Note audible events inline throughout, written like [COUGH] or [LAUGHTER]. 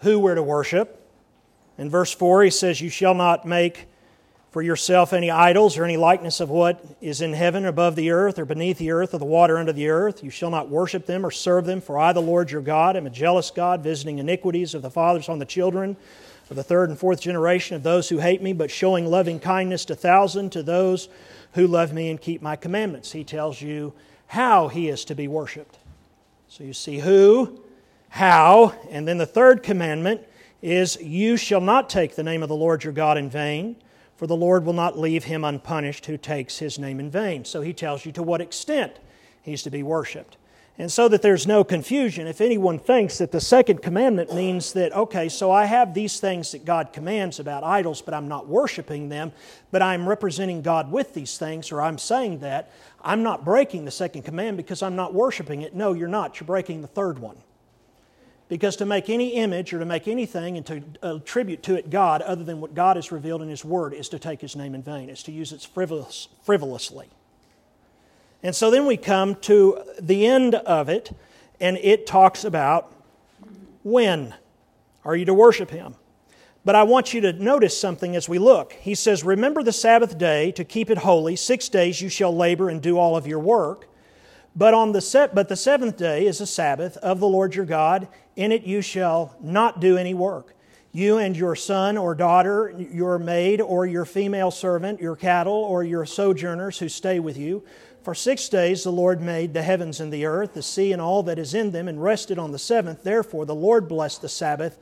who we're to worship. In verse 4, he says, You shall not make for yourself any idols or any likeness of what is in heaven above the earth or beneath the earth or the water under the earth. You shall not worship them or serve them, for I, the Lord your God, am a jealous God, visiting iniquities of the fathers on the children of the third and fourth generation of those who hate me, but showing loving kindness to thousand to those who love me and keep my commandments. He tells you how he is to be worshiped. So you see who, how, and then the third commandment is you shall not take the name of the Lord your God in vain for the Lord will not leave him unpunished who takes his name in vain. So he tells you to what extent he's to be worshiped. And so that there's no confusion, if anyone thinks that the second commandment means that, okay, so I have these things that God commands about idols, but I'm not worshiping them, but I'm representing God with these things, or I'm saying that, I'm not breaking the second command because I'm not worshiping it. No, you're not. You're breaking the third one. Because to make any image or to make anything and to uh, attribute to it God other than what God has revealed in His Word is to take His name in vain, is to use it frivolous, frivolously. And so then we come to the end of it, and it talks about when are you to worship Him. But I want you to notice something as we look. He says, Remember the Sabbath day to keep it holy. Six days you shall labor and do all of your work. But, on the se- but the seventh day is a Sabbath of the Lord your God. In it you shall not do any work. You and your son or daughter, your maid or your female servant, your cattle or your sojourners who stay with you. For six days the Lord made the heavens and the earth, the sea and all that is in them, and rested on the seventh. Therefore the Lord blessed the Sabbath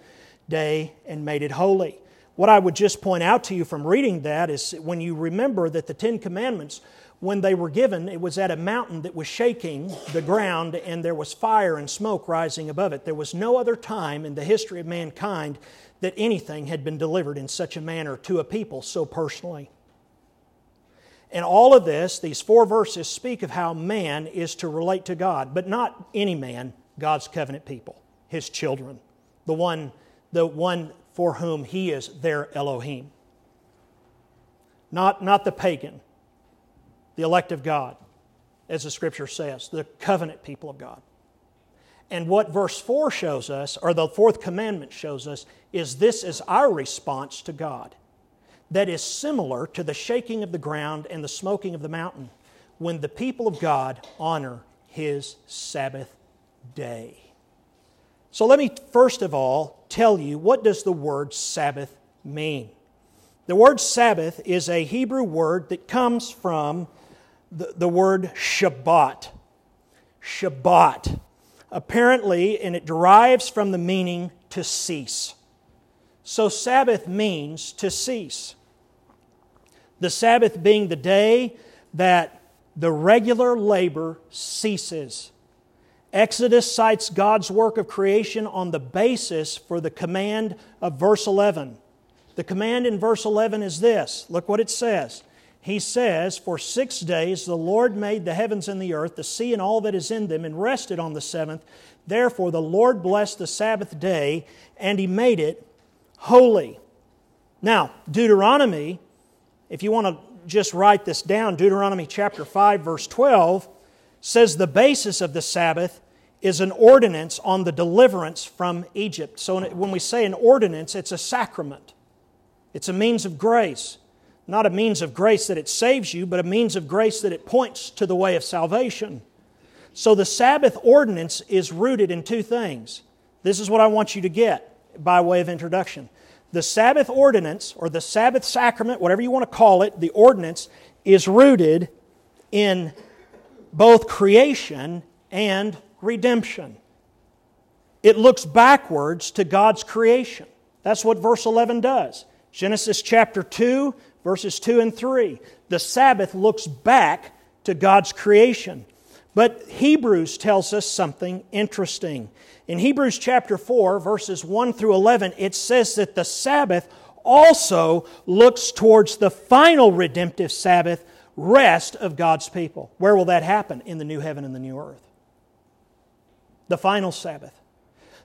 day and made it holy. What I would just point out to you from reading that is when you remember that the Ten Commandments when they were given, it was at a mountain that was shaking the ground and there was fire and smoke rising above it. There was no other time in the history of mankind that anything had been delivered in such a manner to a people so personally. And all of this, these four verses, speak of how man is to relate to God, but not any man, God's covenant people, his children, the one, the one for whom he is their Elohim. Not, not the pagan, the elect of God, as the scripture says, the covenant people of God. And what verse 4 shows us, or the fourth commandment shows us, is this is our response to God that is similar to the shaking of the ground and the smoking of the mountain when the people of God honor His Sabbath day. So let me first of all tell you what does the word Sabbath mean? The word Sabbath is a Hebrew word that comes from the, the word Shabbat. Shabbat. Apparently, and it derives from the meaning to cease. So, Sabbath means to cease. The Sabbath being the day that the regular labor ceases. Exodus cites God's work of creation on the basis for the command of verse 11. The command in verse 11 is this look what it says he says, For six days the Lord made the heavens and the earth, the sea and all that is in them, and rested on the seventh. Therefore the Lord blessed the Sabbath day, and he made it holy. Now, Deuteronomy, if you want to just write this down, Deuteronomy chapter 5, verse 12, says the basis of the Sabbath is an ordinance on the deliverance from Egypt. So when we say an ordinance, it's a sacrament, it's a means of grace not a means of grace that it saves you, but a means of grace that it points to the way of salvation. So the Sabbath ordinance is rooted in two things. This is what I want you to get by way of introduction. The Sabbath ordinance, or the Sabbath sacrament, whatever you want to call it, the ordinance is rooted in both creation and redemption. It looks backwards to God's creation. That's what verse 11 does. Genesis chapter 2, verses 2 and 3. The Sabbath looks back to God's creation. But Hebrews tells us something interesting. In Hebrews chapter 4, verses 1 through 11, it says that the Sabbath also looks towards the final redemptive Sabbath, rest of God's people. Where will that happen? In the new heaven and the new earth. The final Sabbath.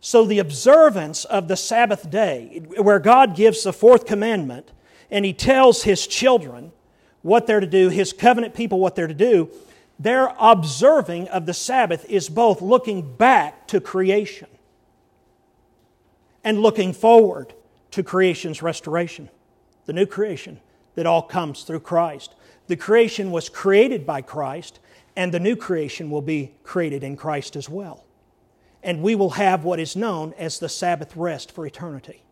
So, the observance of the Sabbath day, where God gives the fourth commandment, and he tells his children what they're to do, his covenant people what they're to do, their observing of the Sabbath is both looking back to creation and looking forward to creation's restoration, the new creation that all comes through Christ. The creation was created by Christ, and the new creation will be created in Christ as well. And we will have what is known as the Sabbath rest for eternity.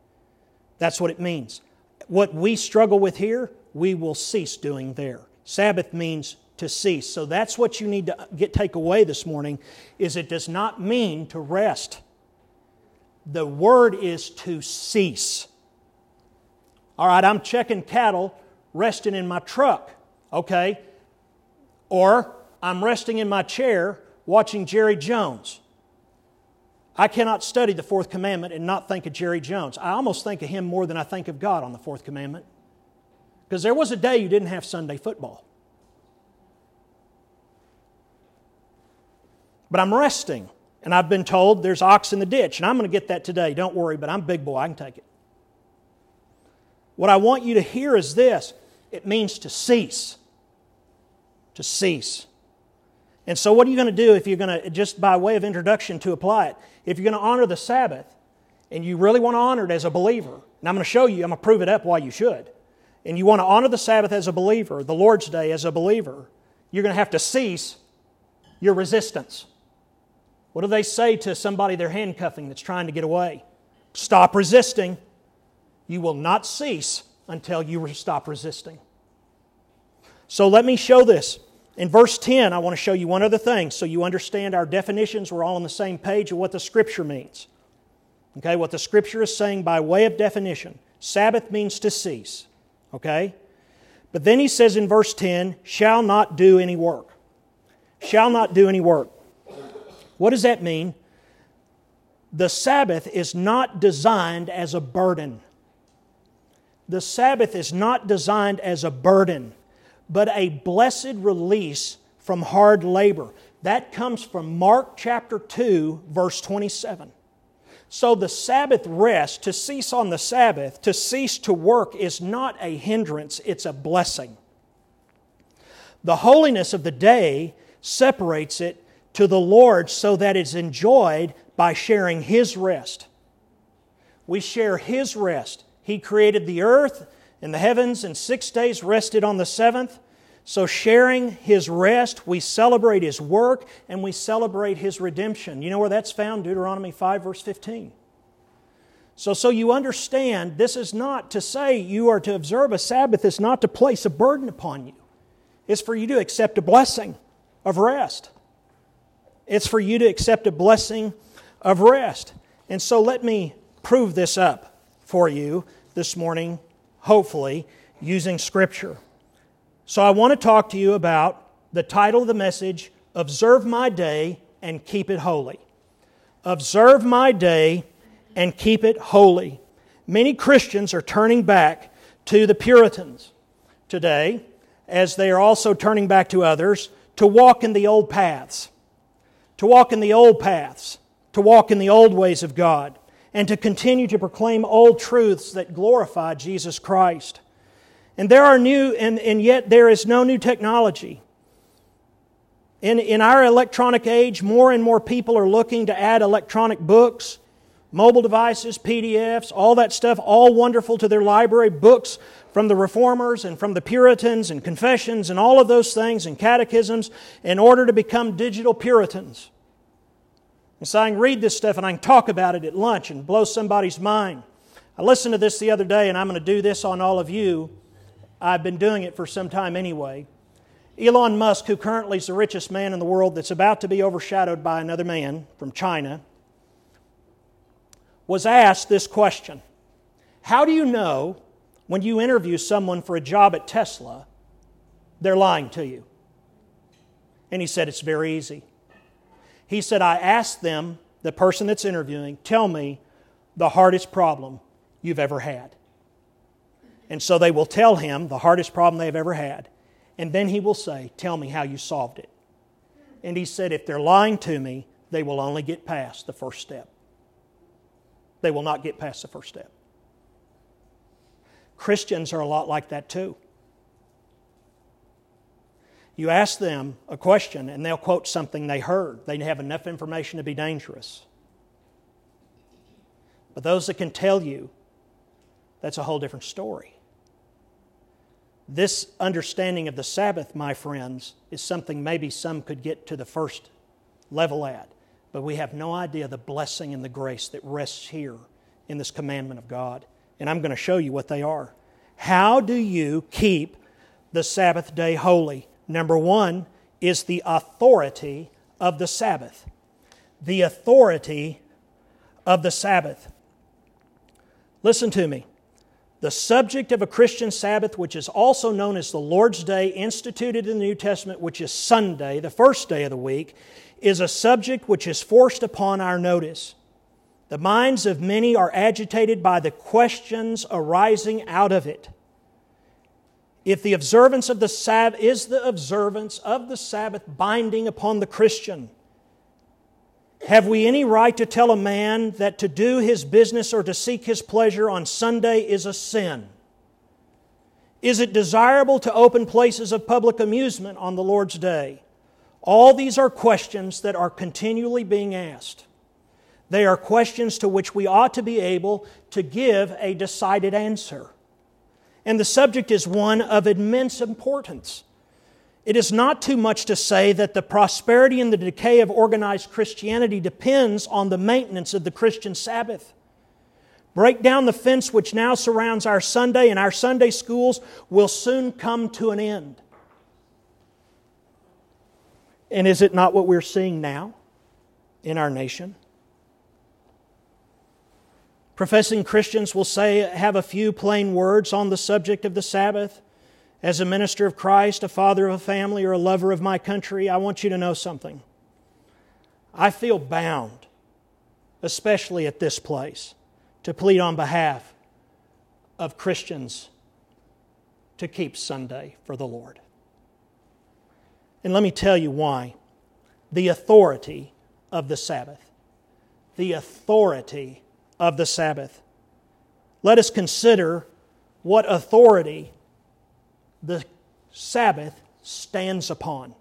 That's what it means. What we struggle with here, we will cease doing there. Sabbath means to cease. So that's what you need to get take away this morning is it does not mean to rest. The word is to cease. All right, I'm checking cattle resting in my truck, okay? Or I'm resting in my chair watching Jerry Jones. I cannot study the fourth commandment and not think of Jerry Jones. I almost think of him more than I think of God on the fourth commandment. Because there was a day you didn't have Sunday football. But I'm resting, and I've been told there's ox in the ditch, and I'm going to get that today. Don't worry, but I'm big boy. I can take it. What I want you to hear is this it means to cease. To cease. And so, what are you going to do if you're going to, just by way of introduction to apply it, if you're going to honor the Sabbath and you really want to honor it as a believer, and I'm going to show you, I'm going to prove it up why you should, and you want to honor the Sabbath as a believer, the Lord's Day as a believer, you're going to have to cease your resistance. What do they say to somebody they're handcuffing that's trying to get away? Stop resisting. You will not cease until you stop resisting. So let me show this. In verse 10, I want to show you one other thing so you understand our definitions. We're all on the same page of what the Scripture means. Okay, what the Scripture is saying by way of definition. Sabbath means to cease. Okay? But then he says in verse 10, shall not do any work. Shall not do any work. What does that mean? The Sabbath is not designed as a burden. The Sabbath is not designed as a burden but a blessed release from hard labor. That comes from Mark chapter 2, verse 27. So the Sabbath rest, to cease on the Sabbath, to cease to work, is not a hindrance, it's a blessing. The holiness of the day separates it to the Lord so that it's enjoyed by sharing His rest. We share His rest. He created the earth and the heavens and six days, rested on the seventh. So, sharing his rest, we celebrate his work and we celebrate his redemption. You know where that's found? Deuteronomy 5, verse 15. So, so you understand, this is not to say you are to observe a Sabbath, it's not to place a burden upon you. It's for you to accept a blessing of rest. It's for you to accept a blessing of rest. And so let me prove this up for you this morning, hopefully, using Scripture. So I want to talk to you about the title of the message Observe My Day and Keep It Holy. Observe my day and keep it holy. Many Christians are turning back to the Puritans today, as they are also turning back to others, to walk in the old paths. To walk in the old paths. To walk in the old ways of God. And to continue to proclaim old truths that glorify Jesus Christ. And there are new, and, and yet there is no new technology. In, in our electronic age, more and more people are looking to add electronic books, mobile devices, PDFs, all that stuff, all wonderful to their library, books from the reformers and from the Puritans and confessions and all of those things and catechisms in order to become digital Puritans. And so I can read this stuff and I can talk about it at lunch and blow somebody's mind. I listened to this the other day and I'm going to do this on all of you. I've been doing it for some time anyway. Elon Musk, who currently is the richest man in the world that's about to be overshadowed by another man from China, was asked this question How do you know when you interview someone for a job at Tesla, they're lying to you? And he said, It's very easy. He said, I asked them, the person that's interviewing, tell me the hardest problem you've ever had. And so they will tell him the hardest problem they've ever had. And then he will say, Tell me how you solved it. And he said, If they're lying to me, they will only get past the first step. They will not get past the first step. Christians are a lot like that too. You ask them a question and they'll quote something they heard. They have enough information to be dangerous. But those that can tell you, that's a whole different story. This understanding of the Sabbath, my friends, is something maybe some could get to the first level at, but we have no idea the blessing and the grace that rests here in this commandment of God. And I'm going to show you what they are. How do you keep the Sabbath day holy? Number one is the authority of the Sabbath. The authority of the Sabbath. Listen to me. The subject of a Christian Sabbath, which is also known as the Lord's Day, instituted in the New Testament, which is Sunday, the first day of the week, is a subject which is forced upon our notice. The minds of many are agitated by the questions arising out of it. If the observance of the Sabbath is the observance of the Sabbath binding upon the Christian, have we any right to tell a man that to do his business or to seek his pleasure on Sunday is a sin? Is it desirable to open places of public amusement on the Lord's day? All these are questions that are continually being asked. They are questions to which we ought to be able to give a decided answer. And the subject is one of immense importance. It is not too much to say that the prosperity and the decay of organized Christianity depends on the maintenance of the Christian Sabbath. Break down the fence which now surrounds our Sunday, and our Sunday schools will soon come to an end. And is it not what we're seeing now in our nation? Professing Christians will say, have a few plain words on the subject of the Sabbath as a minister of Christ, a father of a family, or a lover of my country, I want you to know something. I feel bound, especially at this place, to plead on behalf of Christians to keep Sunday for the Lord. And let me tell you why. The authority of the Sabbath. The authority of the Sabbath. Let us consider what authority the Sabbath stands upon.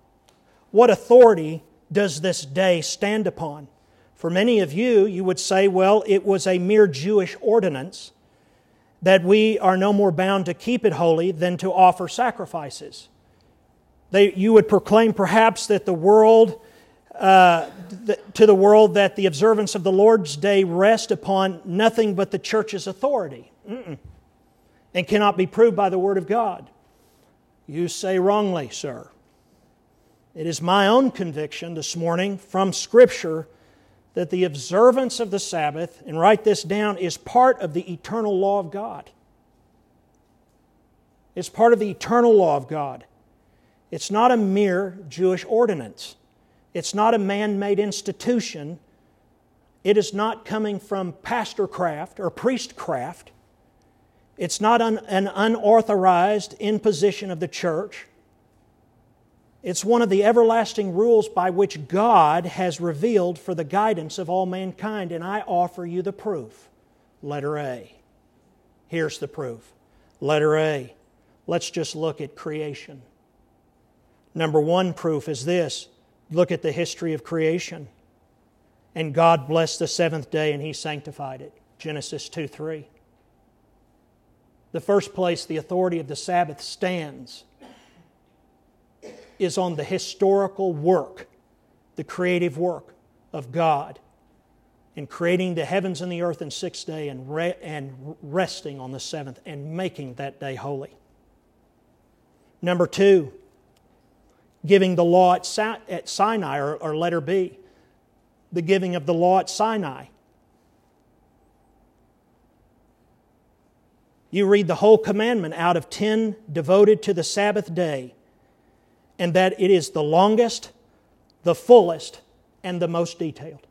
What authority does this day stand upon? For many of you, you would say, well, it was a mere Jewish ordinance that we are no more bound to keep it holy than to offer sacrifices. They, you would proclaim perhaps that the world, uh, to the world, that the observance of the Lord's Day rests upon nothing but the church's authority Mm-mm. and cannot be proved by the Word of God. You say wrongly, sir. It is my own conviction this morning from Scripture that the observance of the Sabbath, and write this down, is part of the eternal law of God. It's part of the eternal law of God. It's not a mere Jewish ordinance. It's not a man made institution. It is not coming from pastor craft or priestcraft. It's not an, an unauthorized imposition of the church. It's one of the everlasting rules by which God has revealed for the guidance of all mankind, and I offer you the proof. Letter A. Here's the proof. Letter A. Let's just look at creation. Number one proof is this look at the history of creation. And God blessed the seventh day and He sanctified it. Genesis 2 3 the first place the authority of the Sabbath stands is on the historical work, the creative work of God in creating the heavens and the earth in six days and, re- and resting on the seventh and making that day holy. Number two, giving the law at, Sinai, or, or letter B, the giving of the law at Sinai. You read the whole commandment out of 10 devoted to the Sabbath day, and that it is the longest, the fullest, and the most detailed.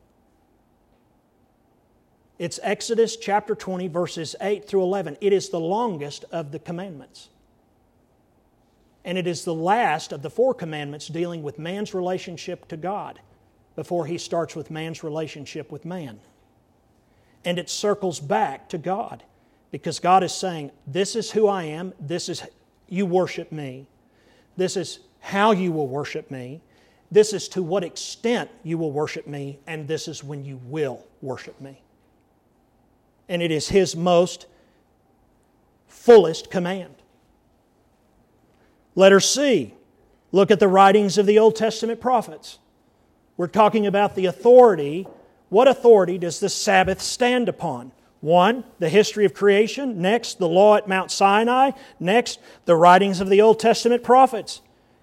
It's Exodus chapter 20, verses 8 through 11. It is the longest of the commandments. And it is the last of the four commandments dealing with man's relationship to God before he starts with man's relationship with man. And it circles back to God because God is saying, This is who I am. This is, you worship me. This is how you will worship me. This is to what extent you will worship me. And this is when you will worship me. and it is His most fullest command. Letter C. Look at the writings of the Old Testament prophets. We're talking about the authority. What authority does the Sabbath stand upon? One, the history of creation. Next, the law at Mount Sinai. Next, the writings of the Old Testament prophets.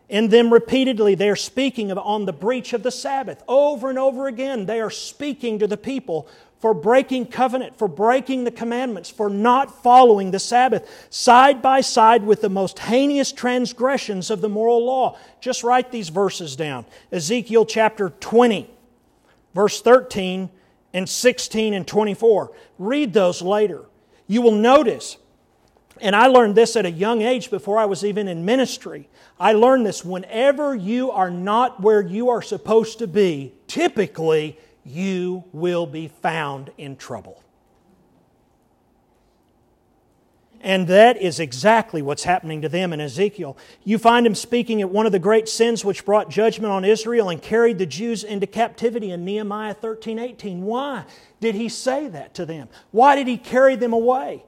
In them repeatedly, they are speaking on the breach of the Sabbath. Over and over again, they are speaking to the people for breaking covenant, for breaking the commandments, for not following the Sabbath, side by side with the most heinous transgressions of the moral law. Just write these verses down Ezekiel chapter 20, verse 13 and 16 and 24. Read those later. You will notice, and I learned this at a young age before I was even in ministry. I learned this whenever you are not where you are supposed to be, typically you will be found in trouble. And that is exactly what's happening to them in Ezekiel. You find him speaking at one of the great sins which brought judgment on Israel and carried the Jews into captivity in Nehemiah 13 18. Why did he say that to them? Why did he carry them away?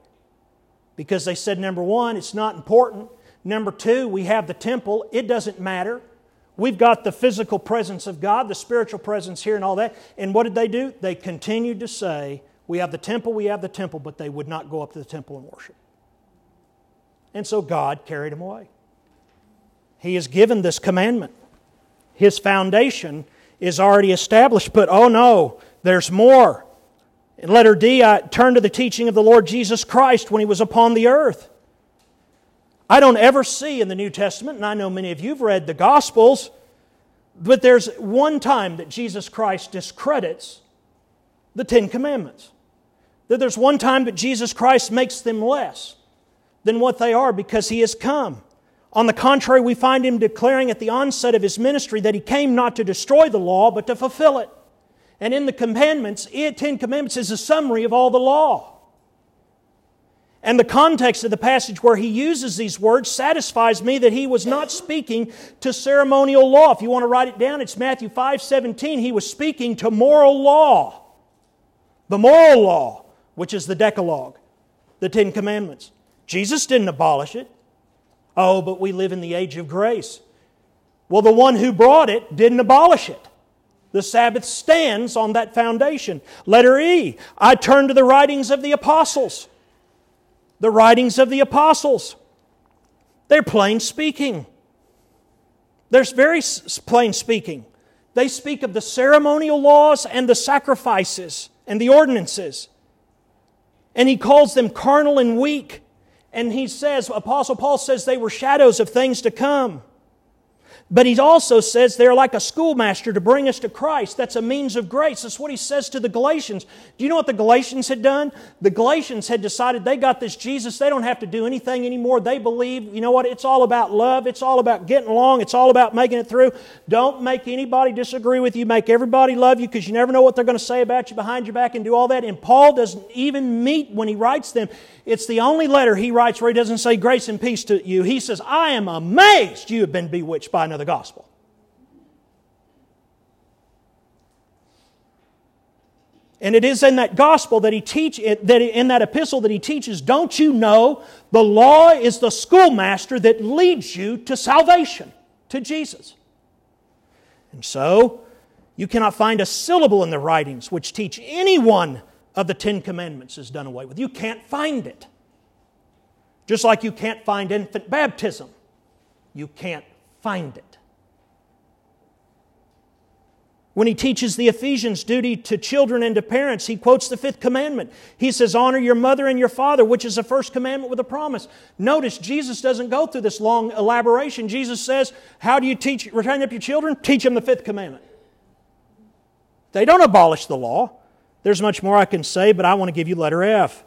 Because they said, number one, it's not important. Number two, we have the temple, it doesn't matter. We've got the physical presence of God, the spiritual presence here, and all that. And what did they do? They continued to say, We have the temple, we have the temple, but they would not go up to the temple and worship. And so God carried them away. He has given this commandment. His foundation is already established, but oh no, there's more. In letter D, I turn to the teaching of the Lord Jesus Christ when he was upon the earth. I don't ever see in the New Testament, and I know many of you have read the Gospels, but there's one time that Jesus Christ discredits the Ten Commandments. That there's one time that Jesus Christ makes them less than what they are because he has come. On the contrary, we find him declaring at the onset of his ministry that he came not to destroy the law, but to fulfill it. And in the commandments, Ten Commandments is a summary of all the law. And the context of the passage where he uses these words satisfies me that he was not speaking to ceremonial law. If you want to write it down, it's Matthew 5 17. He was speaking to moral law. The moral law, which is the Decalogue, the Ten Commandments. Jesus didn't abolish it. Oh, but we live in the age of grace. Well, the one who brought it didn't abolish it. The Sabbath stands on that foundation. Letter E, I turn to the writings of the apostles the writings of the apostles. They're plain speaking. They're very plain speaking. They speak of the ceremonial laws and the sacrifices and the ordinances. And he calls them carnal and weak. And he says, Apostle Paul says they were shadows of things to come. But he also says they're like a schoolmaster to bring us to Christ. That's a means of grace. That's what he says to the Galatians. Do you know what the Galatians had done? The Galatians had decided they got this Jesus. They don't have to do anything anymore. They believe, you know what? It's all about love. It's all about getting along. It's all about making it through. Don't make anybody disagree with you. Make everybody love you because you never know what they're going to say about you behind your back and do all that. And Paul doesn't even meet when he writes them. It's the only letter he writes where he doesn't say grace and peace to you. He says, I am amazed you have been bewitched by another gospel. And it is in that gospel that he teach that in that epistle that he teaches, don't you know the law is the schoolmaster that leads you to salvation, to Jesus. And so, you cannot find a syllable in the writings which teach anyone of the Ten Commandments is done away with. You can't find it. Just like you can't find infant baptism, you can't find it. When he teaches the Ephesians' duty to children and to parents, he quotes the fifth commandment. He says, Honor your mother and your father, which is the first commandment with a promise. Notice, Jesus doesn't go through this long elaboration. Jesus says, How do you teach, return up your children? Teach them the fifth commandment. They don't abolish the law, there's much more I can say, but I want to give you letter F.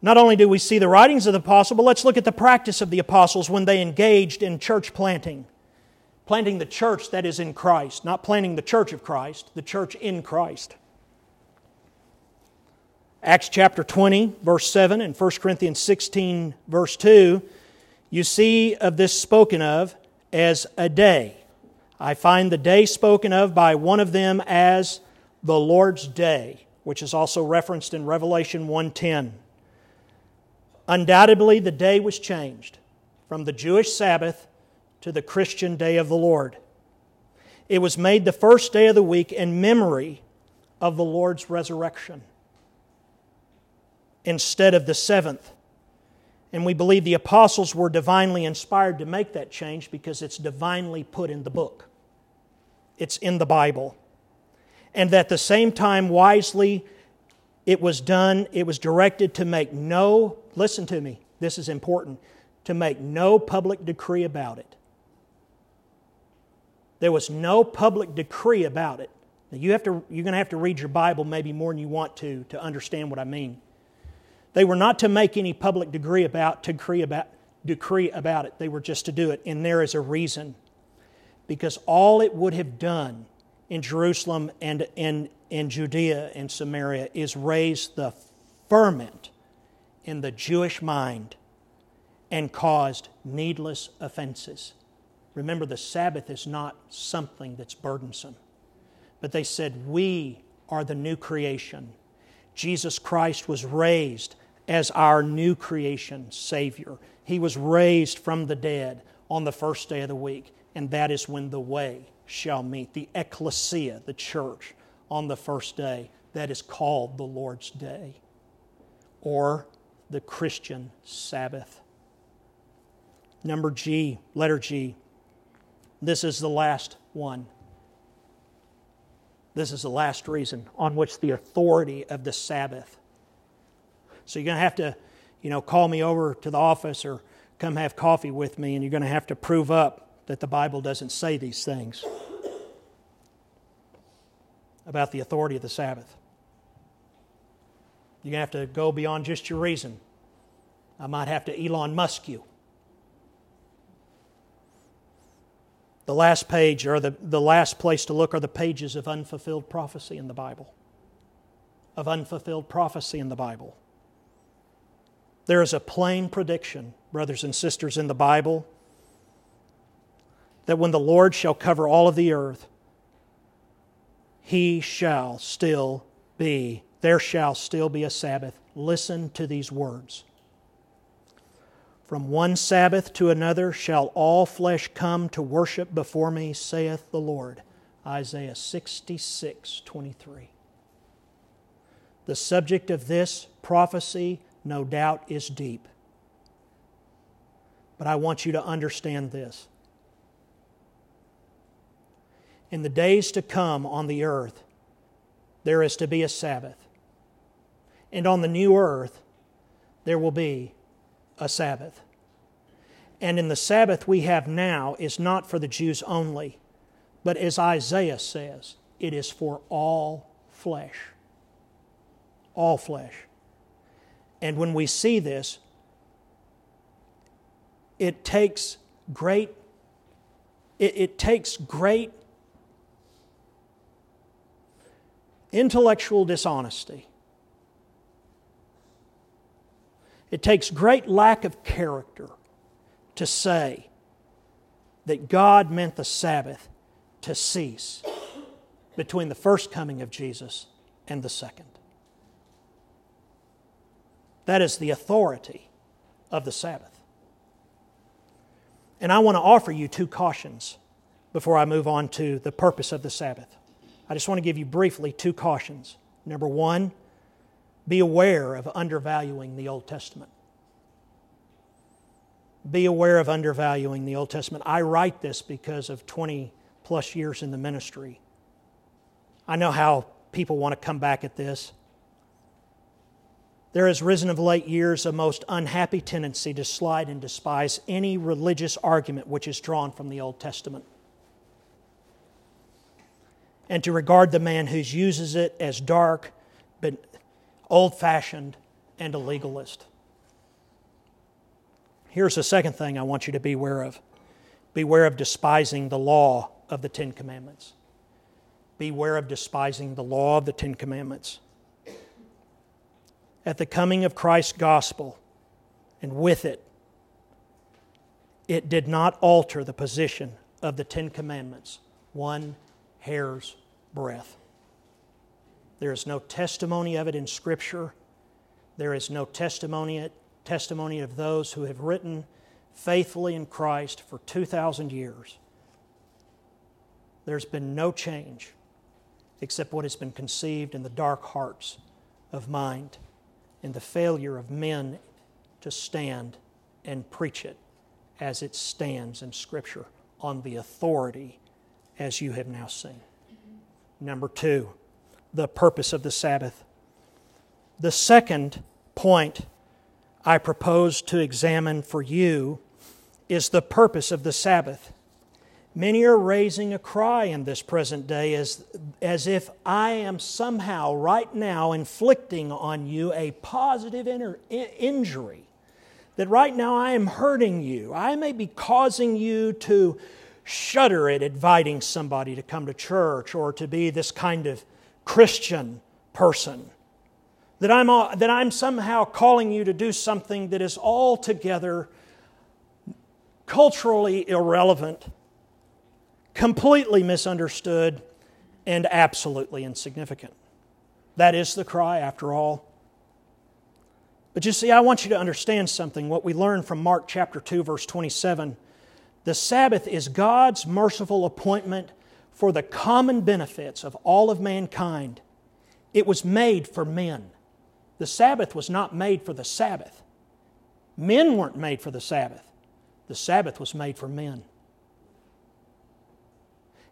Not only do we see the writings of the apostle, but let's look at the practice of the apostles when they engaged in church planting. Planting the church that is in Christ, not planting the church of Christ, the church in Christ. Acts chapter 20, verse 7, and 1 Corinthians 16, verse 2, you see of this spoken of as a day. I find the day spoken of by one of them as the Lord's day which is also referenced in Revelation 1:10. Undoubtedly the day was changed from the Jewish Sabbath to the Christian day of the Lord. It was made the first day of the week in memory of the Lord's resurrection instead of the seventh. And we believe the apostles were divinely inspired to make that change because it's divinely put in the book. It's in the Bible. And at the same time, wisely, it was done, it was directed to make no, listen to me, this is important, to make no public decree about it. There was no public decree about it. Now you have to, you're going to have to read your Bible maybe more than you want to to understand what I mean. They were not to make any public decree about, decree about, decree about it. They were just to do it. And there is a reason. Because all it would have done in Jerusalem and in, in Judea and Samaria is raise the ferment in the Jewish mind and caused needless offenses. Remember, the Sabbath is not something that's burdensome. But they said, We are the new creation. Jesus Christ was raised as our new creation Savior. He was raised from the dead on the first day of the week, and that is when the way shall meet. The ecclesia, the church, on the first day, that is called the Lord's Day, or the Christian Sabbath. Number G, letter G. This is the last one. This is the last reason on which the authority of the Sabbath so you're going to have to, you know, call me over to the office or come have coffee with me, and you're going to have to prove up that the Bible doesn't say these things about the authority of the Sabbath. You're going to have to go beyond just your reason. I might have to Elon Musk you. The last page, or the, the last place to look, are the pages of unfulfilled prophecy in the Bible. Of unfulfilled prophecy in the Bible. There is a plain prediction, brothers and sisters, in the Bible that when the Lord shall cover all of the earth, he shall still be, there shall still be a Sabbath. Listen to these words. From one Sabbath to another shall all flesh come to worship before me, saith the Lord. Isaiah 66, 23. The subject of this prophecy no doubt is deep. But I want you to understand this. In the days to come on the earth, there is to be a Sabbath. And on the new earth, there will be a Sabbath. And in the Sabbath we have now is not for the Jews only, but as Isaiah says, it is for all flesh. All flesh. And when we see this, it takes great it, it takes great intellectual dishonesty. It takes great lack of character to say that God meant the Sabbath to cease between the first coming of Jesus and the second. That is the authority of the Sabbath. And I want to offer you two cautions before I move on to the purpose of the Sabbath. I just want to give you briefly two cautions. Number one, be aware of undervaluing the Old Testament. Be aware of undervaluing the Old Testament. I write this because of 20 plus years in the ministry. I know how people want to come back at this. There has risen of late years a most unhappy tendency to slide and despise any religious argument which is drawn from the Old Testament, and to regard the man who uses it as dark, but old fashioned, and a legalist. Here's the second thing I want you to be aware of beware of despising the law of the Ten Commandments. Beware of despising the law of the Ten Commandments at the coming of Christ's gospel, and with it, it did not alter the position of the Ten Commandments one hair's breadth. There is no testimony of it in Scripture. There is no testimony, testimony of those who have written faithfully in Christ for 2,000 years. There's been no change except what has been conceived in the dark hearts of mind and the failure of men to stand and preach it as it stands in Scripture on the authority as you have now seen. Number two, the purpose of the Sabbath. The second point I propose to examine for you is the purpose of the Sabbath. Many are raising a cry in this present day as, as if I am somehow right now inflicting on you a positive inner, injury. That right now I am hurting you. I may be causing you to shudder at inviting somebody to come to church or to be this kind of Christian person. That I'm, that I'm somehow calling you to do something that is altogether culturally irrelevant, completely misunderstood, and absolutely insignificant. That is the cry, after all. But you see, I want you to understand something. What we learn from Mark chapter 2, verse 27 the Sabbath is God's merciful appointment for the common benefits of all of mankind. It was made for men. The Sabbath was not made for the Sabbath. Men weren't made for the Sabbath. The Sabbath was made for men.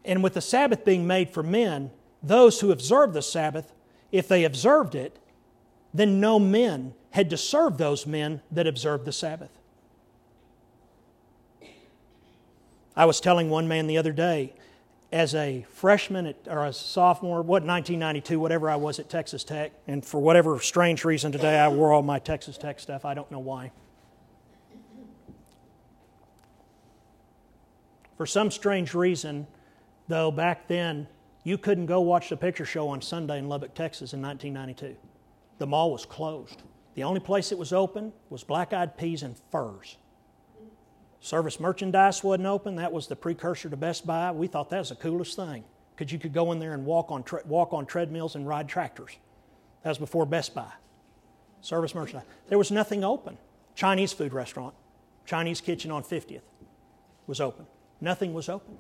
And with the Sabbath being made for men, those who observed the Sabbath, if they observed it, then no men had to serve those men that observed the Sabbath. I was telling one man the other day, as a freshman at, or a sophomore, what 1992, whatever I was at Texas Tech, and for whatever strange reason today I wore all my Texas Tech stuff. I don't know why. For some strange reason, though, back then you couldn't go watch the picture show on Sunday in Lubbock, Texas in 1992. The mall was closed. The only place it was open was black eyed peas and Furr's. Service merchandise wasn't open. That was the precursor to Best Buy. We thought that was the coolest thing because you could go in there and walk on, tre- walk on treadmills and ride tractors. That was before Best Buy. Service merchandise. There was nothing open. Chinese food restaurant, Chinese kitchen on 50th was open. Nothing was open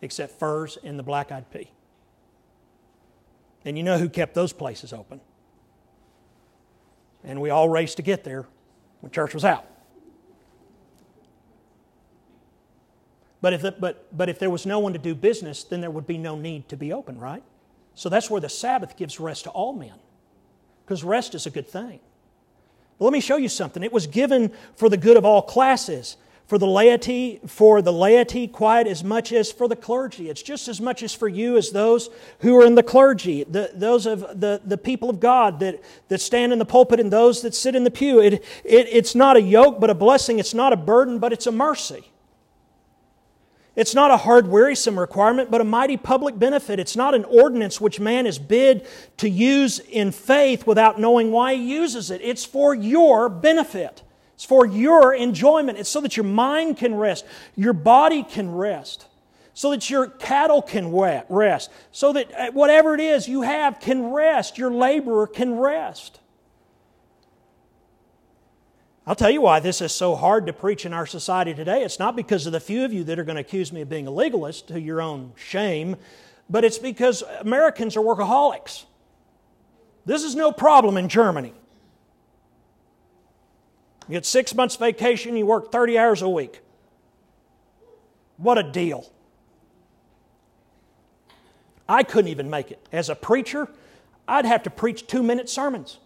except Furr's and the black eyed pea. And you know who kept those places open? And we all raced to get there when church was out. But if, the, but, but if there was no one to do business, then there would be no need to be open, right? So that's where the Sabbath gives rest to all men, because rest is a good thing. But let me show you something. It was given for the good of all classes, for the laity, for the laity quite as much as for the clergy. It's just as much as for you as those who are in the clergy, the, those of the, the people of God that, that stand in the pulpit and those that sit in the pew. It, it, it's not a yoke, but a blessing. It's not a burden, but it's a mercy. It's not a hard, wearisome requirement, but a mighty public benefit. It's not an ordinance which man is bid to use in faith without knowing why he uses it. It's for your benefit. It's for your enjoyment. It's so that your mind can rest, your body can rest, so that your cattle can rest, so that uh, whatever it is you have can rest, your laborer can rest. I'll tell you why this is so hard to preach in our society today. It's not because of the few of you that are going to accuse me of being a legalist to your own shame, but it's because Americans are workaholics. This is no problem in Germany. You get six months vacation, you work 30 hours a week. What a deal. I couldn't even make it. As a preacher, I'd have to preach two minute sermons.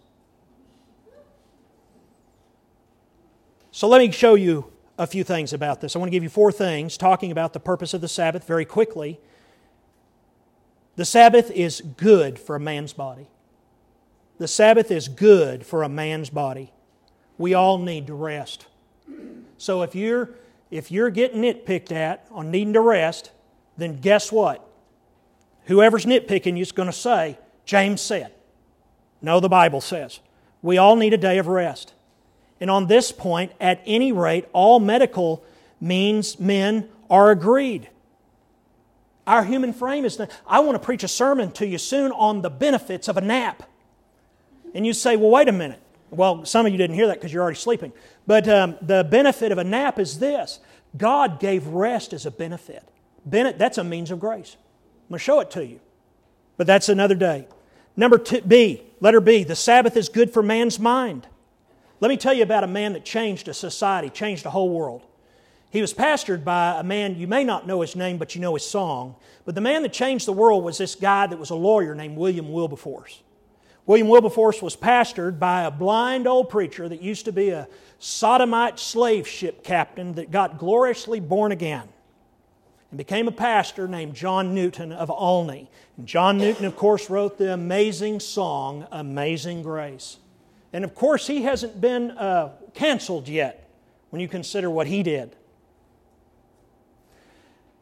So let me show you a few things about this. I want to give you four things talking about the purpose of the Sabbath very quickly. The Sabbath is good for a man's body. The Sabbath is good for a man's body. We all need to rest. So if you're if you're getting nitpicked at on needing to rest, then guess what? Whoever's nitpicking you is going to say, James said. No, the Bible says. We all need a day of rest. And on this point, at any rate, all medical means men are agreed. Our human frame is. I want to preach a sermon to you soon on the benefits of a nap. And you say, well, wait a minute. Well, some of you didn't hear that because you're already sleeping. But um, the benefit of a nap is this God gave rest as a benefit. Bennett, that's a means of grace. I'm going to show it to you. But that's another day. Number two, B, letter B, the Sabbath is good for man's mind. Let me tell you about a man that changed a society, changed a whole world. He was pastored by a man, you may not know his name, but you know his song. But the man that changed the world was this guy that was a lawyer named William Wilberforce. William Wilberforce was pastored by a blind old preacher that used to be a sodomite slave ship captain that got gloriously born again and became a pastor named John Newton of Olney. And John Newton, of course, wrote the amazing song, Amazing Grace. And of course, he hasn't been uh, canceled yet when you consider what he did.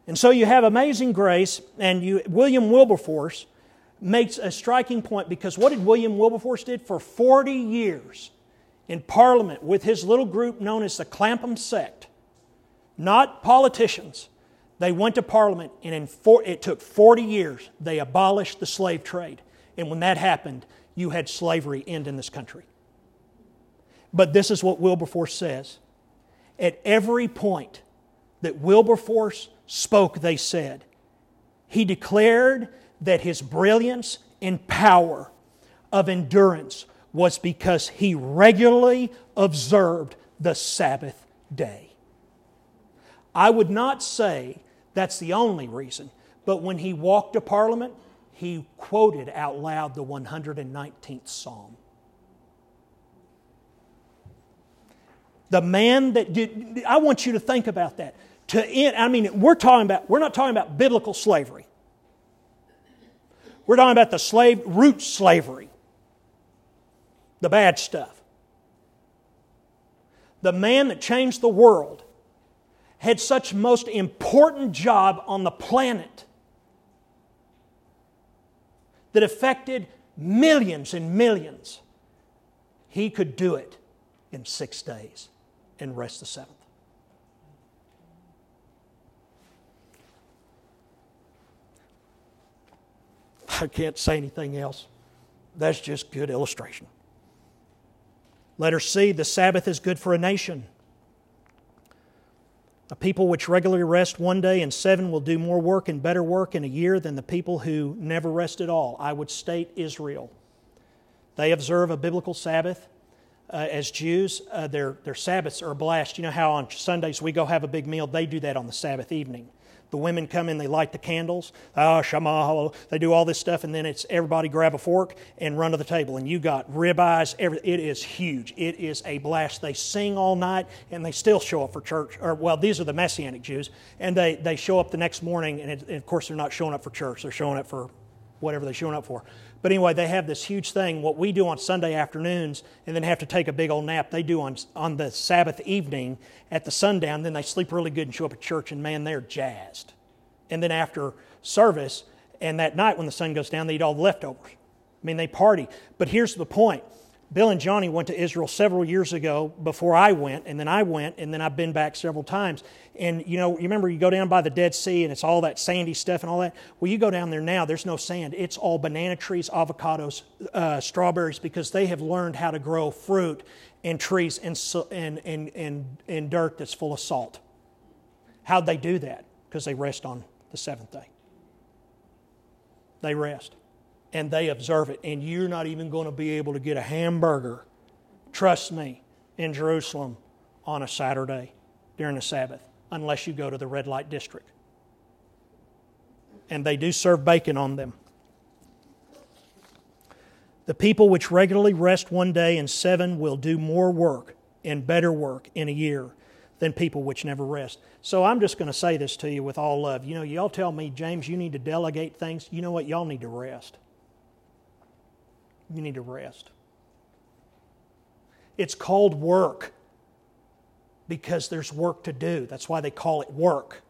And so you have Amazing Grace, and you, William Wilberforce makes a striking point because what did William Wilberforce did for 40 years in Parliament with his little group known as the Clapham sect? Not politicians, they went to Parliament, and four, it took 40 years. They abolished the slave trade. And when that happened, you had slavery end in this country. But this is what Wilberforce says. At every point that Wilberforce spoke, they said, he declared that his brilliance and power of endurance was because he regularly observed the Sabbath day. I would not say that's the only reason. But when he walked to Parliament, he quoted out loud the 119th Psalm. The man that did, I want you to think about that. To end, I mean, we're talking about, we're not talking about biblical slavery. We're talking about the slave, root slavery, the bad stuff. The man that changed the world had such most important job on the planet that affected millions and millions, he could do it in six days and rest the seventh. I can't say anything else. That's just good illustration. Letter C the Sabbath is good for a nation. A people which regularly rest one day and seven will do more work and better work in a year than the people who never rest at all. I would state Israel. They observe a biblical Sabbath. Uh, as Jews, uh, their, their Sabbaths are a blast. You know how on Sundays we go have a big meal? They do that on the Sabbath evening. The women come in, they light the candles. Ah, Shema, they do all this stuff, and then it's everybody grab a fork and run to the table. And you got ribeyes. It is huge. It is a blast. They sing all night, and they still show up for church. Or well, these are the Messianic Jews, and they they show up the next morning, and, it, and of course they're not showing up for church. They're showing up for whatever they're showing up for. But anyway, they have this huge thing. What we do on Sunday afternoons and then have to take a big old nap, they do on, on the Sabbath evening at the sundown. Then they sleep really good and show up at church, and man, they're jazzed. And then after service, and that night when the sun goes down, they eat all the leftovers. I mean, they party. But here's the point Bill and Johnny went to Israel several years ago before I went, and then I went, and then I've been back several times. And you know, you remember you go down by the Dead Sea and it's all that sandy stuff and all that. Well, you go down there now, there's no sand. It's all banana trees, avocados, uh, strawberries, because they have learned how to grow fruit and trees and, and, and, and, and dirt that's full of salt. How'd they do that? Because they rest on the seventh day. They rest and they observe it, and you're not even going to be able to get a hamburger, trust me, in Jerusalem on a Saturday during the Sabbath unless you go to the red light district. And they do serve bacon on them. The people which regularly rest one day in seven will do more work and better work in a year than people which never rest. So I'm just going to say this to you with all love. You know, y'all tell me, James, you need to delegate things. You know what? Y'all need to rest you need to rest. It's called work because there's work to do. That's why they call it work.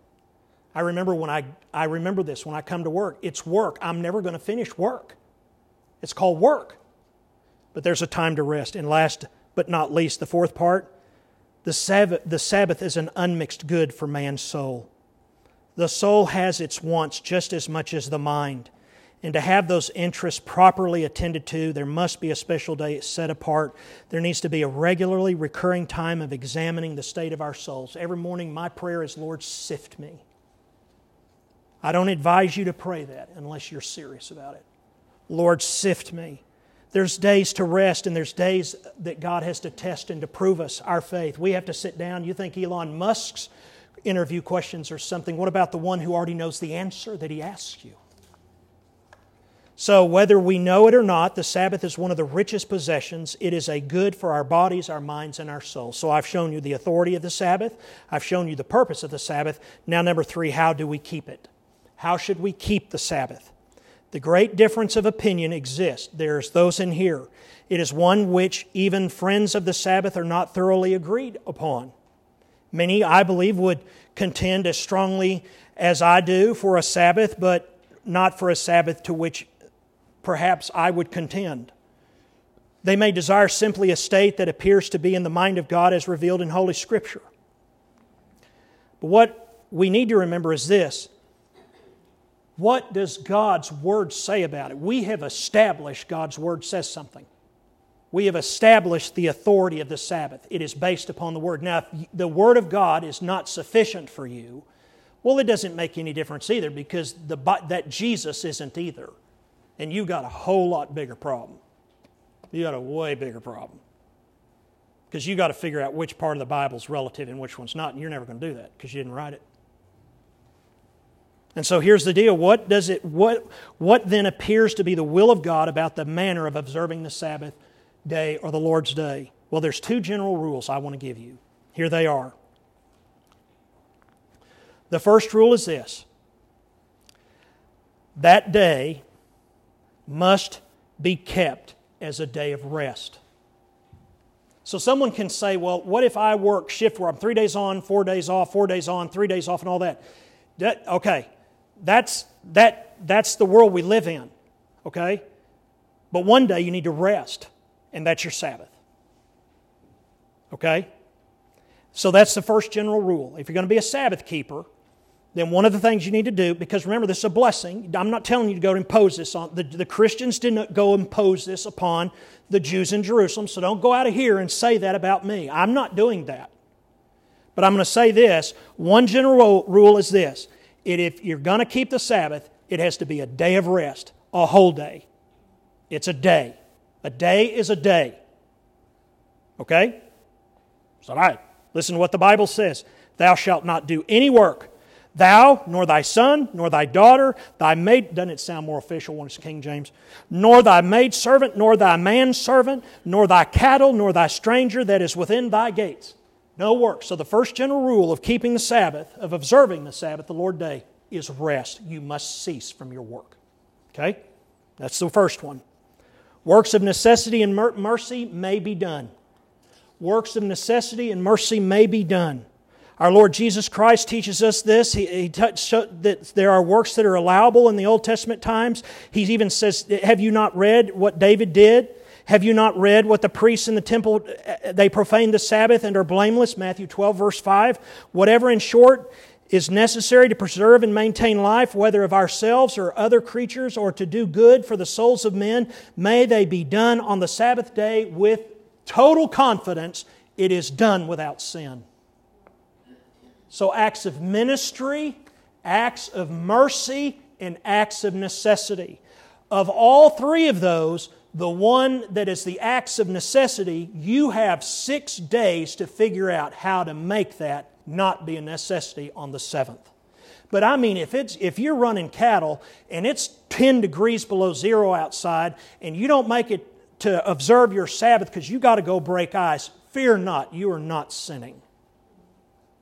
I remember when I, I remember this when I come to work. It's work. I'm never going to finish work. It's called work. But there's a time to rest. And last but not least, the fourth part the Sabbath, the Sabbath is an unmixed good for man's soul. The soul has its wants just as much as the mind. And to have those interests properly attended to, there must be a special day set apart. There needs to be a regularly recurring time of examining the state of our souls. Every morning, my prayer is, Lord, sift me. I don't advise you to pray that unless you're serious about it. Lord, sift me. There's days to rest, and there's days that God has to test and to prove us our faith. We have to sit down. You think Elon Musk's interview questions are something. What about the one who already knows the answer that he asks you? So, whether we know it or not, the Sabbath is one of the richest possessions. It is a good for our bodies, our minds, and our souls. So, I've shown you the authority of the Sabbath. I've shown you the purpose of the Sabbath. Now, number three, how do we keep it? How should we keep the Sabbath? The great difference of opinion exists. There's those in here. It is one which even friends of the Sabbath are not thoroughly agreed upon. Many, I believe, would contend as strongly as I do for a Sabbath, but not for a Sabbath to which perhaps I would contend. They may desire simply a state that appears to be in the mind of God as revealed in Holy Scripture. But what we need to remember is this what does God's Word say about it? We have established God's Word says something. We have established the authority of the Sabbath. It is based upon the Word. Now, if the Word of God is not sufficient for you, well, it doesn't make any difference either because the, that Jesus isn't either and you've got a whole lot bigger problem. You got a way bigger problem. Because you got to figure out which part of the Bible is relative and which one's not, and you're never going to do that because you didn't write it. And so here's the deal. What does it what what then appears to be the will of God about the manner of observing the Sabbath day or the Lord's day? Well, there's two general rules I want to give you. Here they are. The first rule is this. That day must be kept as a day of rest. So someone can say, well, what if I work shift where I'm three days on, four days off, four days on, three days off, and all that? that okay, that's, that, that's the world we live in, okay? But one day you need to rest, and that's your Sabbath. Okay? So that's the first general rule. If you're going to be a Sabbath keeper, then one of the things you need to do, because remember, this is a blessing. I'm not telling you to go impose this on the, the Christians didn't go impose this upon the Jews in Jerusalem, so don't go out of here and say that about me. I'm not doing that. But I'm going to say this one general rule is this if you're going to keep the Sabbath, it has to be a day of rest, a whole day. It's a day. A day is a day. Okay? So, all right, listen to what the Bible says. Thou shalt not do any work Thou, nor thy son, nor thy daughter, thy maid, doesn't it sound more official when it's King James? Nor thy maidservant, nor thy manservant, nor thy cattle, nor thy stranger that is within thy gates. No work. So the first general rule of keeping the Sabbath, of observing the Sabbath, the Lord day, is rest. You must cease from your work. Okay? That's the first one. Works of necessity and mercy may be done. Works of necessity and mercy may be done. Our Lord Jesus Christ teaches us this. He, he touched, that there are works that are allowable in the Old Testament times. He even says, Have you not read what David did? Have you not read what the priests in the temple, uh, they profane the Sabbath and are blameless? Matthew 12, verse 5. Whatever, in short, is necessary to preserve and maintain life, whether of ourselves or other creatures, or to do good for the souls of men, may they be done on the Sabbath day with total confidence. It is done without sin. So, acts of ministry, acts of mercy, and acts of necessity. Of all three of those, the one that is the acts of necessity, you have six days to figure out how to make that not be a necessity on the seventh. But I mean, if, it's, if you're running cattle and it's 10 degrees below zero outside and you don't make it to observe your Sabbath because you got to go break ice, fear not, you are not sinning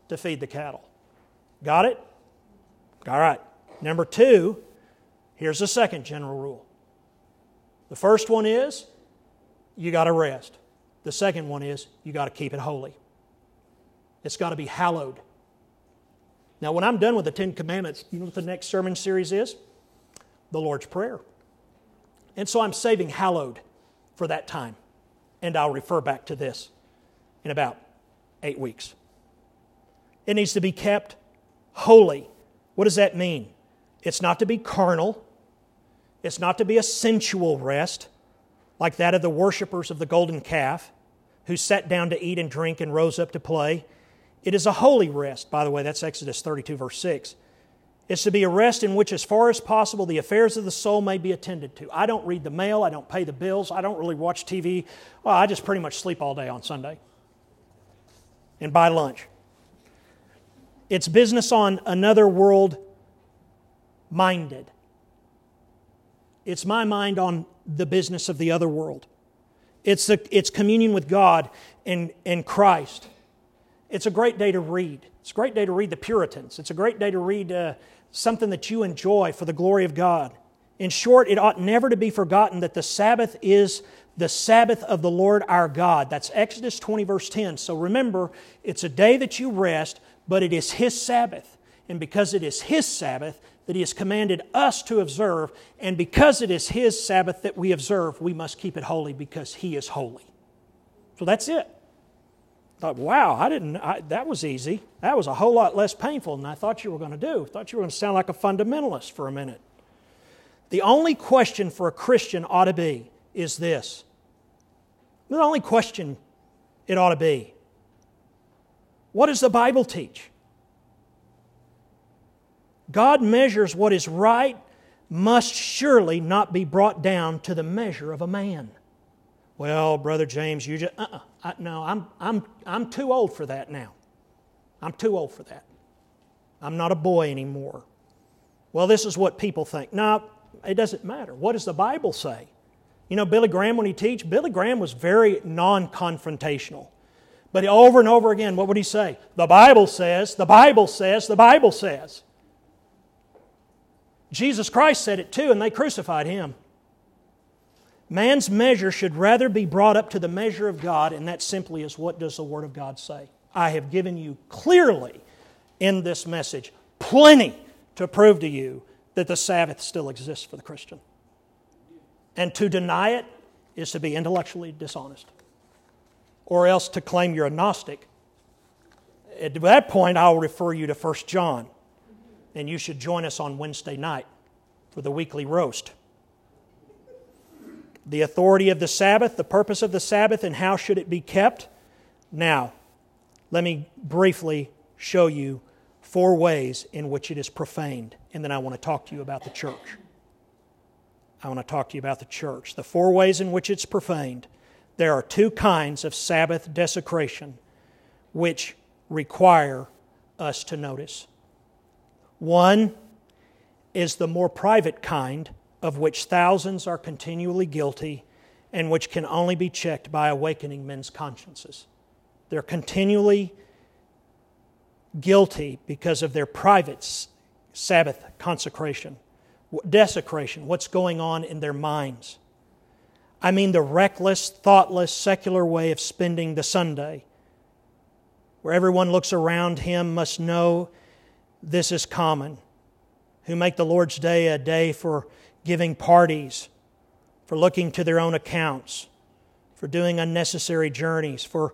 to feed the cattle. Got it? All right. Number two, here's the second general rule. The first one is you got to rest. The second one is you got to keep it holy. It's got to be hallowed. Now, when I'm done with the Ten Commandments, you know what the next sermon series is? The Lord's Prayer. And so I'm saving hallowed for that time. And I'll refer back to this in about eight weeks. It needs to be kept holy. What does that mean? It's not to be carnal, it's not to be a sensual rest like that of the worshippers of the golden calf who sat down to eat and drink and rose up to play. It is a holy rest. By the way, that's Exodus 32, verse 6. It's to be a rest in which, as far as possible, the affairs of the soul may be attended to. I don't read the mail. I don't pay the bills. I don't really watch TV. Well, I just pretty much sleep all day on Sunday and buy lunch. It's business on another world minded. It's my mind on the business of the other world. It's, the, it's communion with God and, and Christ. It's a great day to read. It's a great day to read the Puritans. It's a great day to read uh, something that you enjoy for the glory of God. In short, it ought never to be forgotten that the Sabbath is the Sabbath of the Lord our God. That's Exodus 20, verse 10. So remember, it's a day that you rest, but it is His Sabbath. And because it is His Sabbath that He has commanded us to observe, and because it is His Sabbath that we observe, we must keep it holy because He is holy. So that's it. I thought, wow, I didn't, I, that was easy. That was a whole lot less painful than I thought you were going to do. I thought you were going to sound like a fundamentalist for a minute. The only question for a Christian ought to be is this. The only question it ought to be what does the Bible teach? God measures what is right must surely not be brought down to the measure of a man. Well, Brother James, you just, uh-uh, no, I'm, I'm, I'm too old for that now. I'm too old for that. I'm not a boy anymore. Well, this is what people think. No, it doesn't matter. What does the Bible say? You know, Billy Graham, when he teach, Billy Graham was very non-confrontational. But over and over again, what would he say? The Bible says, the Bible says, the Bible says. Jesus Christ said it too, and they crucified him. Man's measure should rather be brought up to the measure of God, and that simply is what does the Word of God say? I have given you clearly in this message plenty to prove to you that the Sabbath still exists for the Christian. And to deny it is to be intellectually dishonest, or else to claim you're a Gnostic. At that point, I'll refer you to 1 John, and you should join us on Wednesday night for the weekly roast the authority of the Sabbath, the purpose of the Sabbath, and how should it be kept. Now, let me briefly show you four ways in which it is profaned, and then I want to talk to you about the church. I want to talk to you about the church. The four ways in which it's profaned. There are two kinds of Sabbath desecration which require us to notice. One is the more private kind of which thousands are continually guilty and which can only be checked by awakening men's consciences. They're continually guilty because of their private Sabbath consecration, desecration, what's going on in their minds. I mean, the reckless, thoughtless, secular way of spending the Sunday, where everyone looks around him must know this is common, who make the Lord's Day a day for giving parties, for looking to their own accounts, for doing unnecessary journeys, for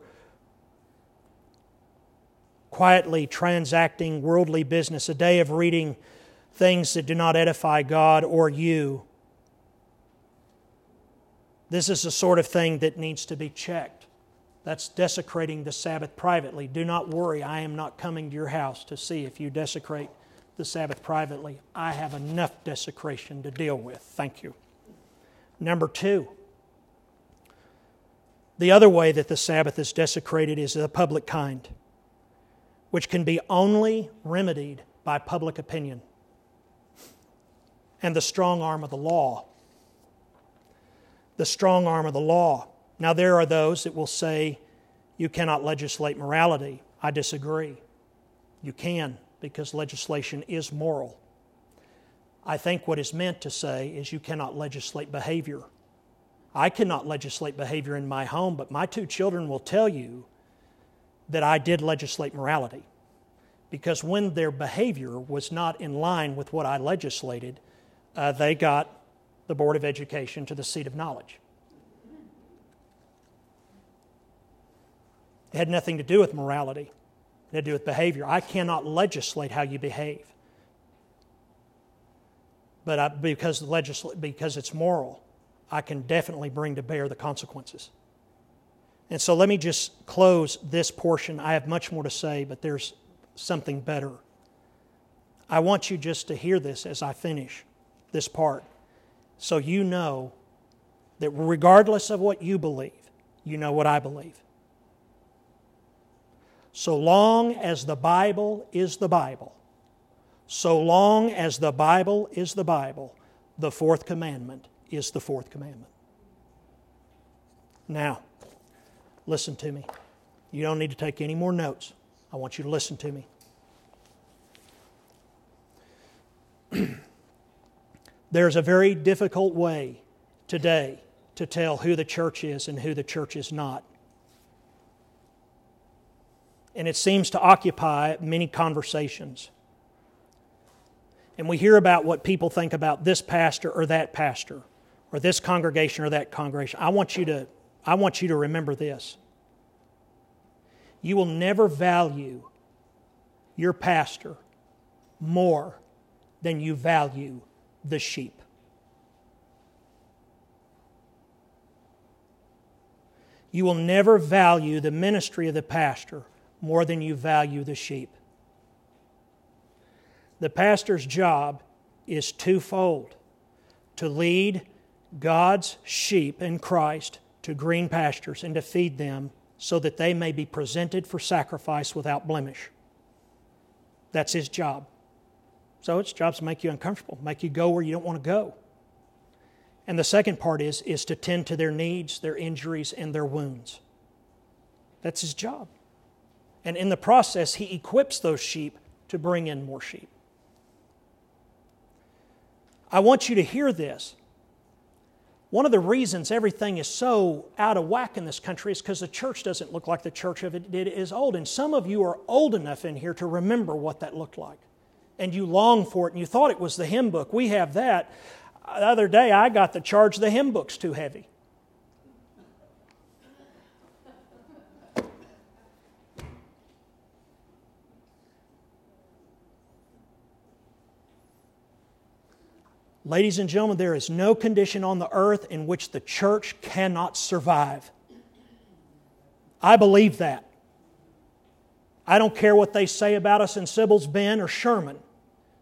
quietly transacting worldly business, a day of reading things that do not edify God or you. This is the sort of thing that needs to be checked. That's desecrating the Sabbath privately. Do not worry, I am not coming to your house to see if you desecrate the Sabbath privately. I have enough desecration to deal with. Thank you. Number two, the other way that the Sabbath is desecrated is the public kind, which can be only remedied by public opinion and the strong arm of the law. The strong arm of the law. Now, there are those that will say you cannot legislate morality. I disagree. You can because legislation is moral. I think what is meant to say is you cannot legislate behavior. I cannot legislate behavior in my home, but my two children will tell you that I did legislate morality. Because when their behavior was not in line with what I legislated, uh, they got the Board of Education to the seat of knowledge. It had nothing to do with morality. It had to do with behavior. I cannot legislate how you behave. but I, because, legisl- because it's moral, I can definitely bring to bear the consequences. And so let me just close this portion. I have much more to say, but there's something better. I want you just to hear this as I finish this part so you know that regardless of what you believe, you know what I believe. So long as the Bible is the Bible, so long as the Bible is the Bible, the fourth commandment is the fourth commandment. Now, listen to me. You don't need to take any more notes. I want you to listen to me. [CLEARS THROAT] There's a very difficult way today to tell who the church is and who the church is not. And it seems to occupy many conversations. And we hear about what people think about this pastor or that pastor, or this congregation or that congregation. I want you to, I want you to remember this. You will never value your pastor more than you value the sheep. You will never value the ministry of the pastor more than you value the sheep. The pastor's job is twofold to lead God's sheep in Christ to green pastures and to feed them so that they may be presented for sacrifice without blemish. That's his job. So its job's to make you uncomfortable, make you go where you don't want to go. And the second part is, is to tend to their needs, their injuries, and their wounds. That's his job. And in the process, he equips those sheep to bring in more sheep. I want you to hear this. One of the reasons everything is so out of whack in this country is because the church doesn't look like the church of it did is old. And some of you are old enough in here to remember what that looked like. And you long for it and you thought it was the hymn book. We have that the other day I got the charge the hymn book's too heavy. Ladies and gentlemen, there is no condition on the earth in which the church cannot survive. I believe that. I don't care what they say about us in Sybil's Bend or Sherman.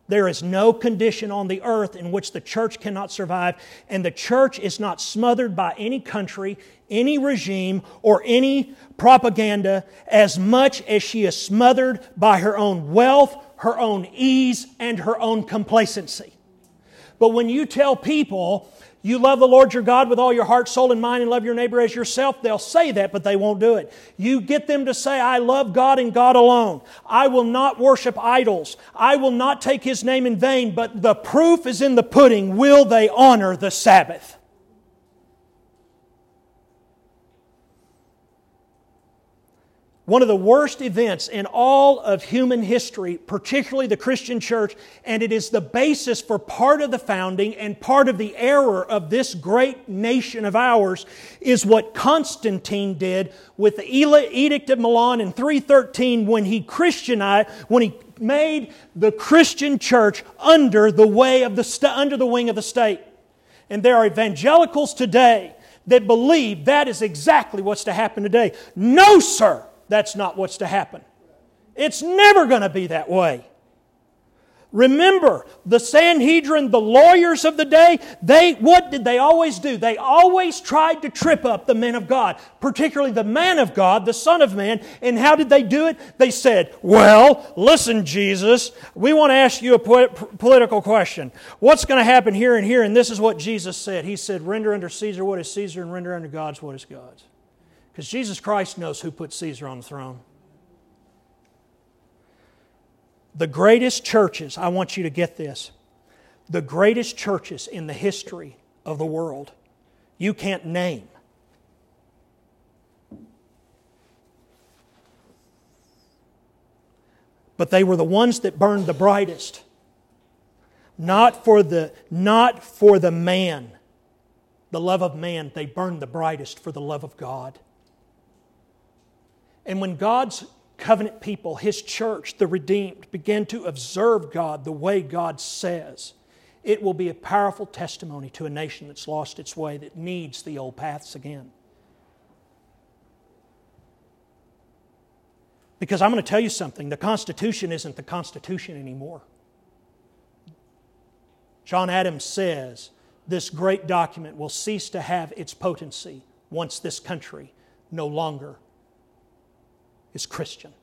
There is no condition on the earth in which the church cannot survive, and the church is not smothered by any country, any regime, or any propaganda as much as she is smothered by her own wealth, her own ease, and her own complacency. But when you tell people you love the Lord your God with all your heart, soul, and mind, and love your neighbor as yourself. They'll say that, but they won't do it. You get them to say, I love God and God alone. I will not worship idols. I will not take his name in vain, but the proof is in the pudding. Will they honor the Sabbath? One of the worst events in all of human history, particularly the Christian church, and it is the basis for part of the founding and part of the error of this great nation of ours, is what Constantine did with the Edict of Milan in 313 when he Christianized, when he made the Christian church under the way of the under the wing of the state. And there are evangelicals today that believe that is exactly what's to happen today. No, sir that's not what's to happen. It's never going to be that way. Remember, the Sanhedrin, the lawyers of the day, they, what did they always do? They always tried to trip up the men of God, particularly the man of God, the Son of Man. And how did they do it? They said, Well, listen, Jesus, we want to ask you a political question. What's going to happen here and here? And this is what Jesus said. He said, Render unto Caesar what is Caesar, and render unto God's what is God's. Because Jesus Christ knows who put Caesar on the throne. The greatest churches, I want you to get this, the greatest churches in the history of the world, you can't name. But they were the ones that burned the brightest. Not for the, not for the man, the love of man, they burned the brightest for the love of God. And when God's covenant people, His church, the redeemed, begin to observe God the way God says, It will be a powerful testimony to a nation that's lost its way, that needs the old paths again. Because I'm going to tell you something the Constitution isn't the Constitution anymore. John Adams says this great document will cease to have its potency once this country no longer is Christian.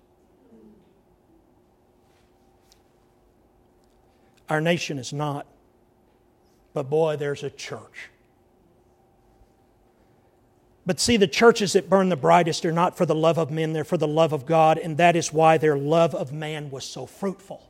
Our nation is not. But boy, there's a church. But see, the churches that burn the brightest are not for the love of men, they're for the love of God, and that is why their love of man was so fruitful.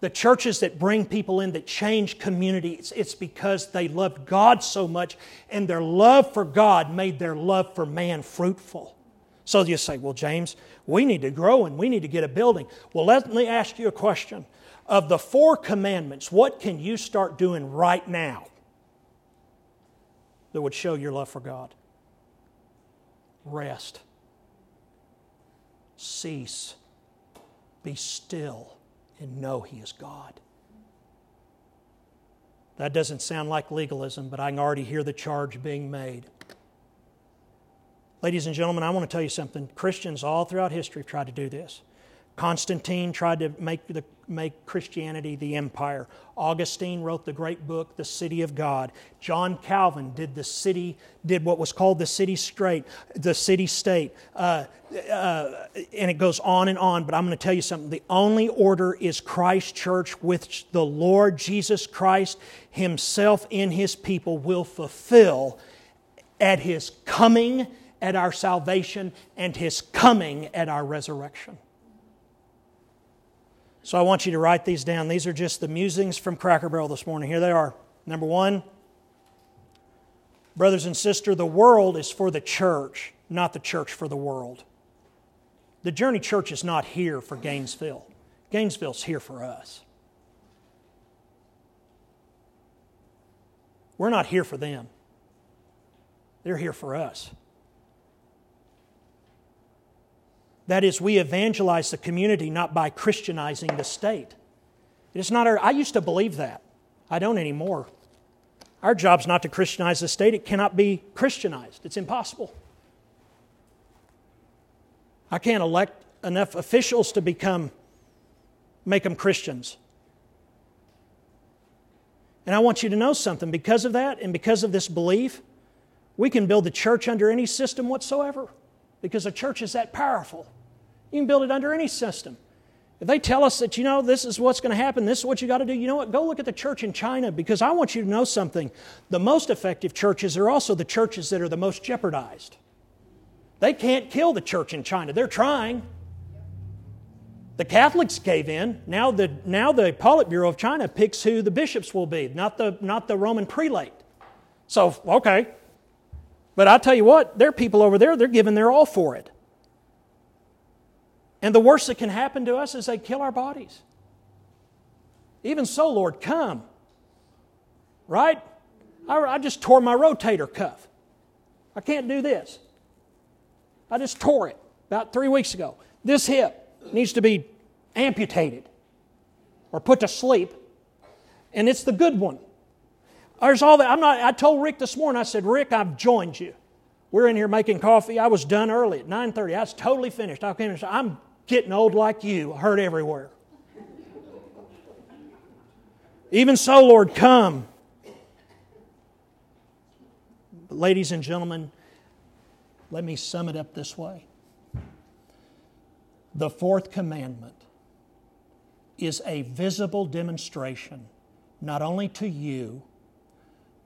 The churches that bring people in, that change communities, it's because they loved God so much, and their love for God made their love for man fruitful. So you say, well, James, we need to grow and we need to get a building. Well, let me ask you a question. Of the four commandments, what can you start doing right now that would show your love for God? Rest. Cease. Be still and know He is God. That doesn't sound like legalism, but I can already hear the charge being made. Ladies and gentlemen, I want to tell you something. Christians all throughout history have tried to do this. Constantine tried to make, the, make Christianity the empire. Augustine wrote the great book, The City of God. John Calvin did the city, did what was called the city straight, the city state. Uh, uh, and it goes on and on, but I'm going to tell you something. The only order is Christ Church, which the Lord Jesus Christ Himself in His people will fulfill at His coming at our salvation and His coming at our resurrection. So I want you to write these down. These are just the musings from Cracker Barrel this morning. Here they are. Number one, brothers and sisters, the world is for the church, not the church for the world. The Journey Church is not here for Gainesville. Gainesville's here for us. We're not here for them. They're here for us. That is, we evangelize the community not by Christianizing the state. It's not our, I used to believe that. I don't anymore. Our job's not to Christianize the state. It cannot be Christianized. It's impossible. I can't elect enough officials to become, make them Christians. And I want you to know something. Because of that and because of this belief, we can build the church under any system whatsoever because the church is that powerful. You can build it under any system. If they tell us that, you know, this is what's going to happen, this is what you got to do, you know what? Go look at the church in China because I want you to know something. The most effective churches are also the churches that are the most jeopardized. They can't kill the church in China. They're trying. The Catholics gave in. Now the, now the Politburo of China picks who the bishops will be, not the, not the Roman prelate. So, okay. But I'll tell you what, there are people over there, they're giving their all for it. And the worst that can happen to us is they kill our bodies. Even so, Lord, come. Right? I, I just tore my rotator cuff. I can't do this. I just tore it about three weeks ago. This hip needs to be amputated or put to sleep, and it's the good one. There's all that. I'm not. I told Rick this morning. I said, Rick, I've joined you. We're in here making coffee. I was done early at 9:30. I was totally finished. I came and said, I'm getting old like you, hurt everywhere. Even so, Lord, come. But ladies and gentlemen, let me sum it up this way. The fourth commandment is a visible demonstration, not only to you,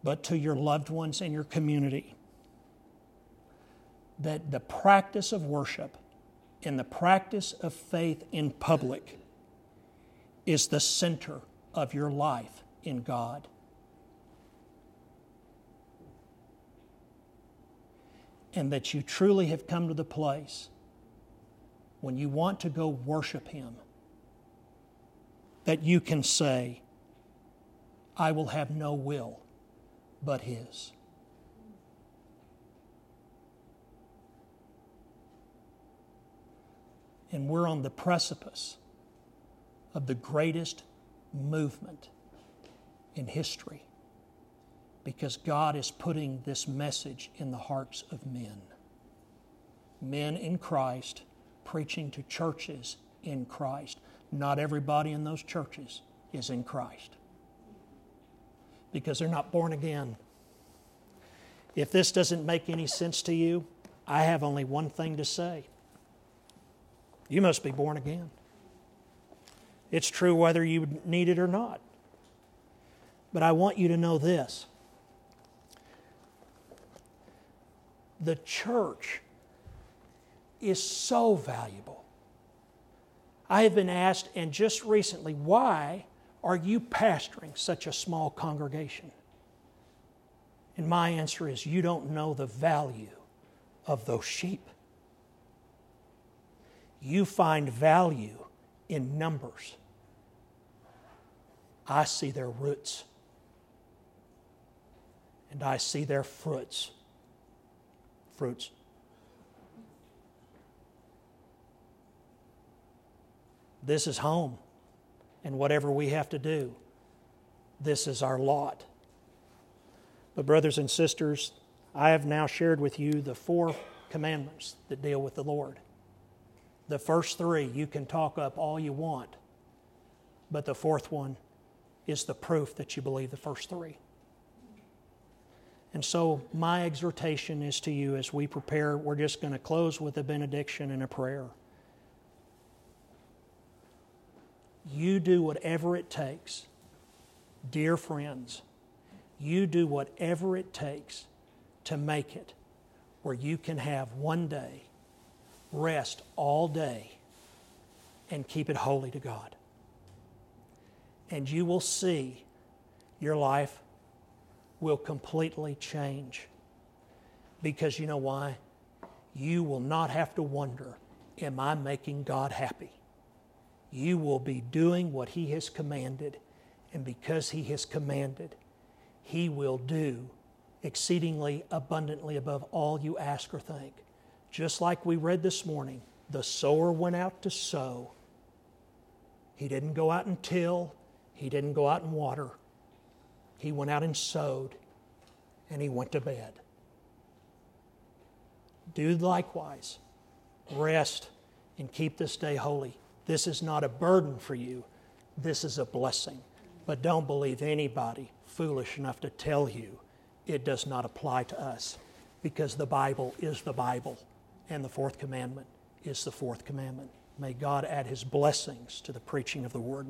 but to your loved ones and your community, that the practice of worship and the practice of faith in public is the center of your life in God. And that you truly have come to the place when you want to go worship Him that you can say, I will have no will but His. And we're on the precipice of the greatest movement in history because God is putting this message in the hearts of men. Men in Christ preaching to churches in Christ. Not everybody in those churches is in Christ because they're not born again. If this doesn't make any sense to you, I have only one thing to say. You must be born again. It's true whether you need it or not. But I want you to know this the church is so valuable. I have been asked, and just recently, why are you pastoring such a small congregation? And my answer is, you don't know the value of those sheep. You find value in numbers. I see their roots and I see their fruits. Fruits. This is home, and whatever we have to do, this is our lot. But, brothers and sisters, I have now shared with you the four commandments that deal with the Lord. The first three you can talk up all you want, but the fourth one is the proof that you believe the first three. And so, my exhortation is to you as we prepare, we're just going to close with a benediction and a prayer. You do whatever it takes, dear friends, you do whatever it takes to make it where you can have one day rest all day and keep it holy to God. And you will see your life will completely change. Because you know why? You will not have to wonder, am I making God happy? You will be doing what He has commanded, and because He has commanded, He will do exceedingly abundantly above all you ask or think. Just like we read this morning, the sower went out to sow. He didn't go out and till, he didn't go out and water. He went out and sowed, and he went to bed. Do likewise. Rest and keep this day holy. This is not a burden for you, this is a blessing. But don't believe anybody foolish enough to tell you it does not apply to us because the Bible is the Bible and the fourth commandment is the fourth commandment. May God add his blessings to the preaching of the word.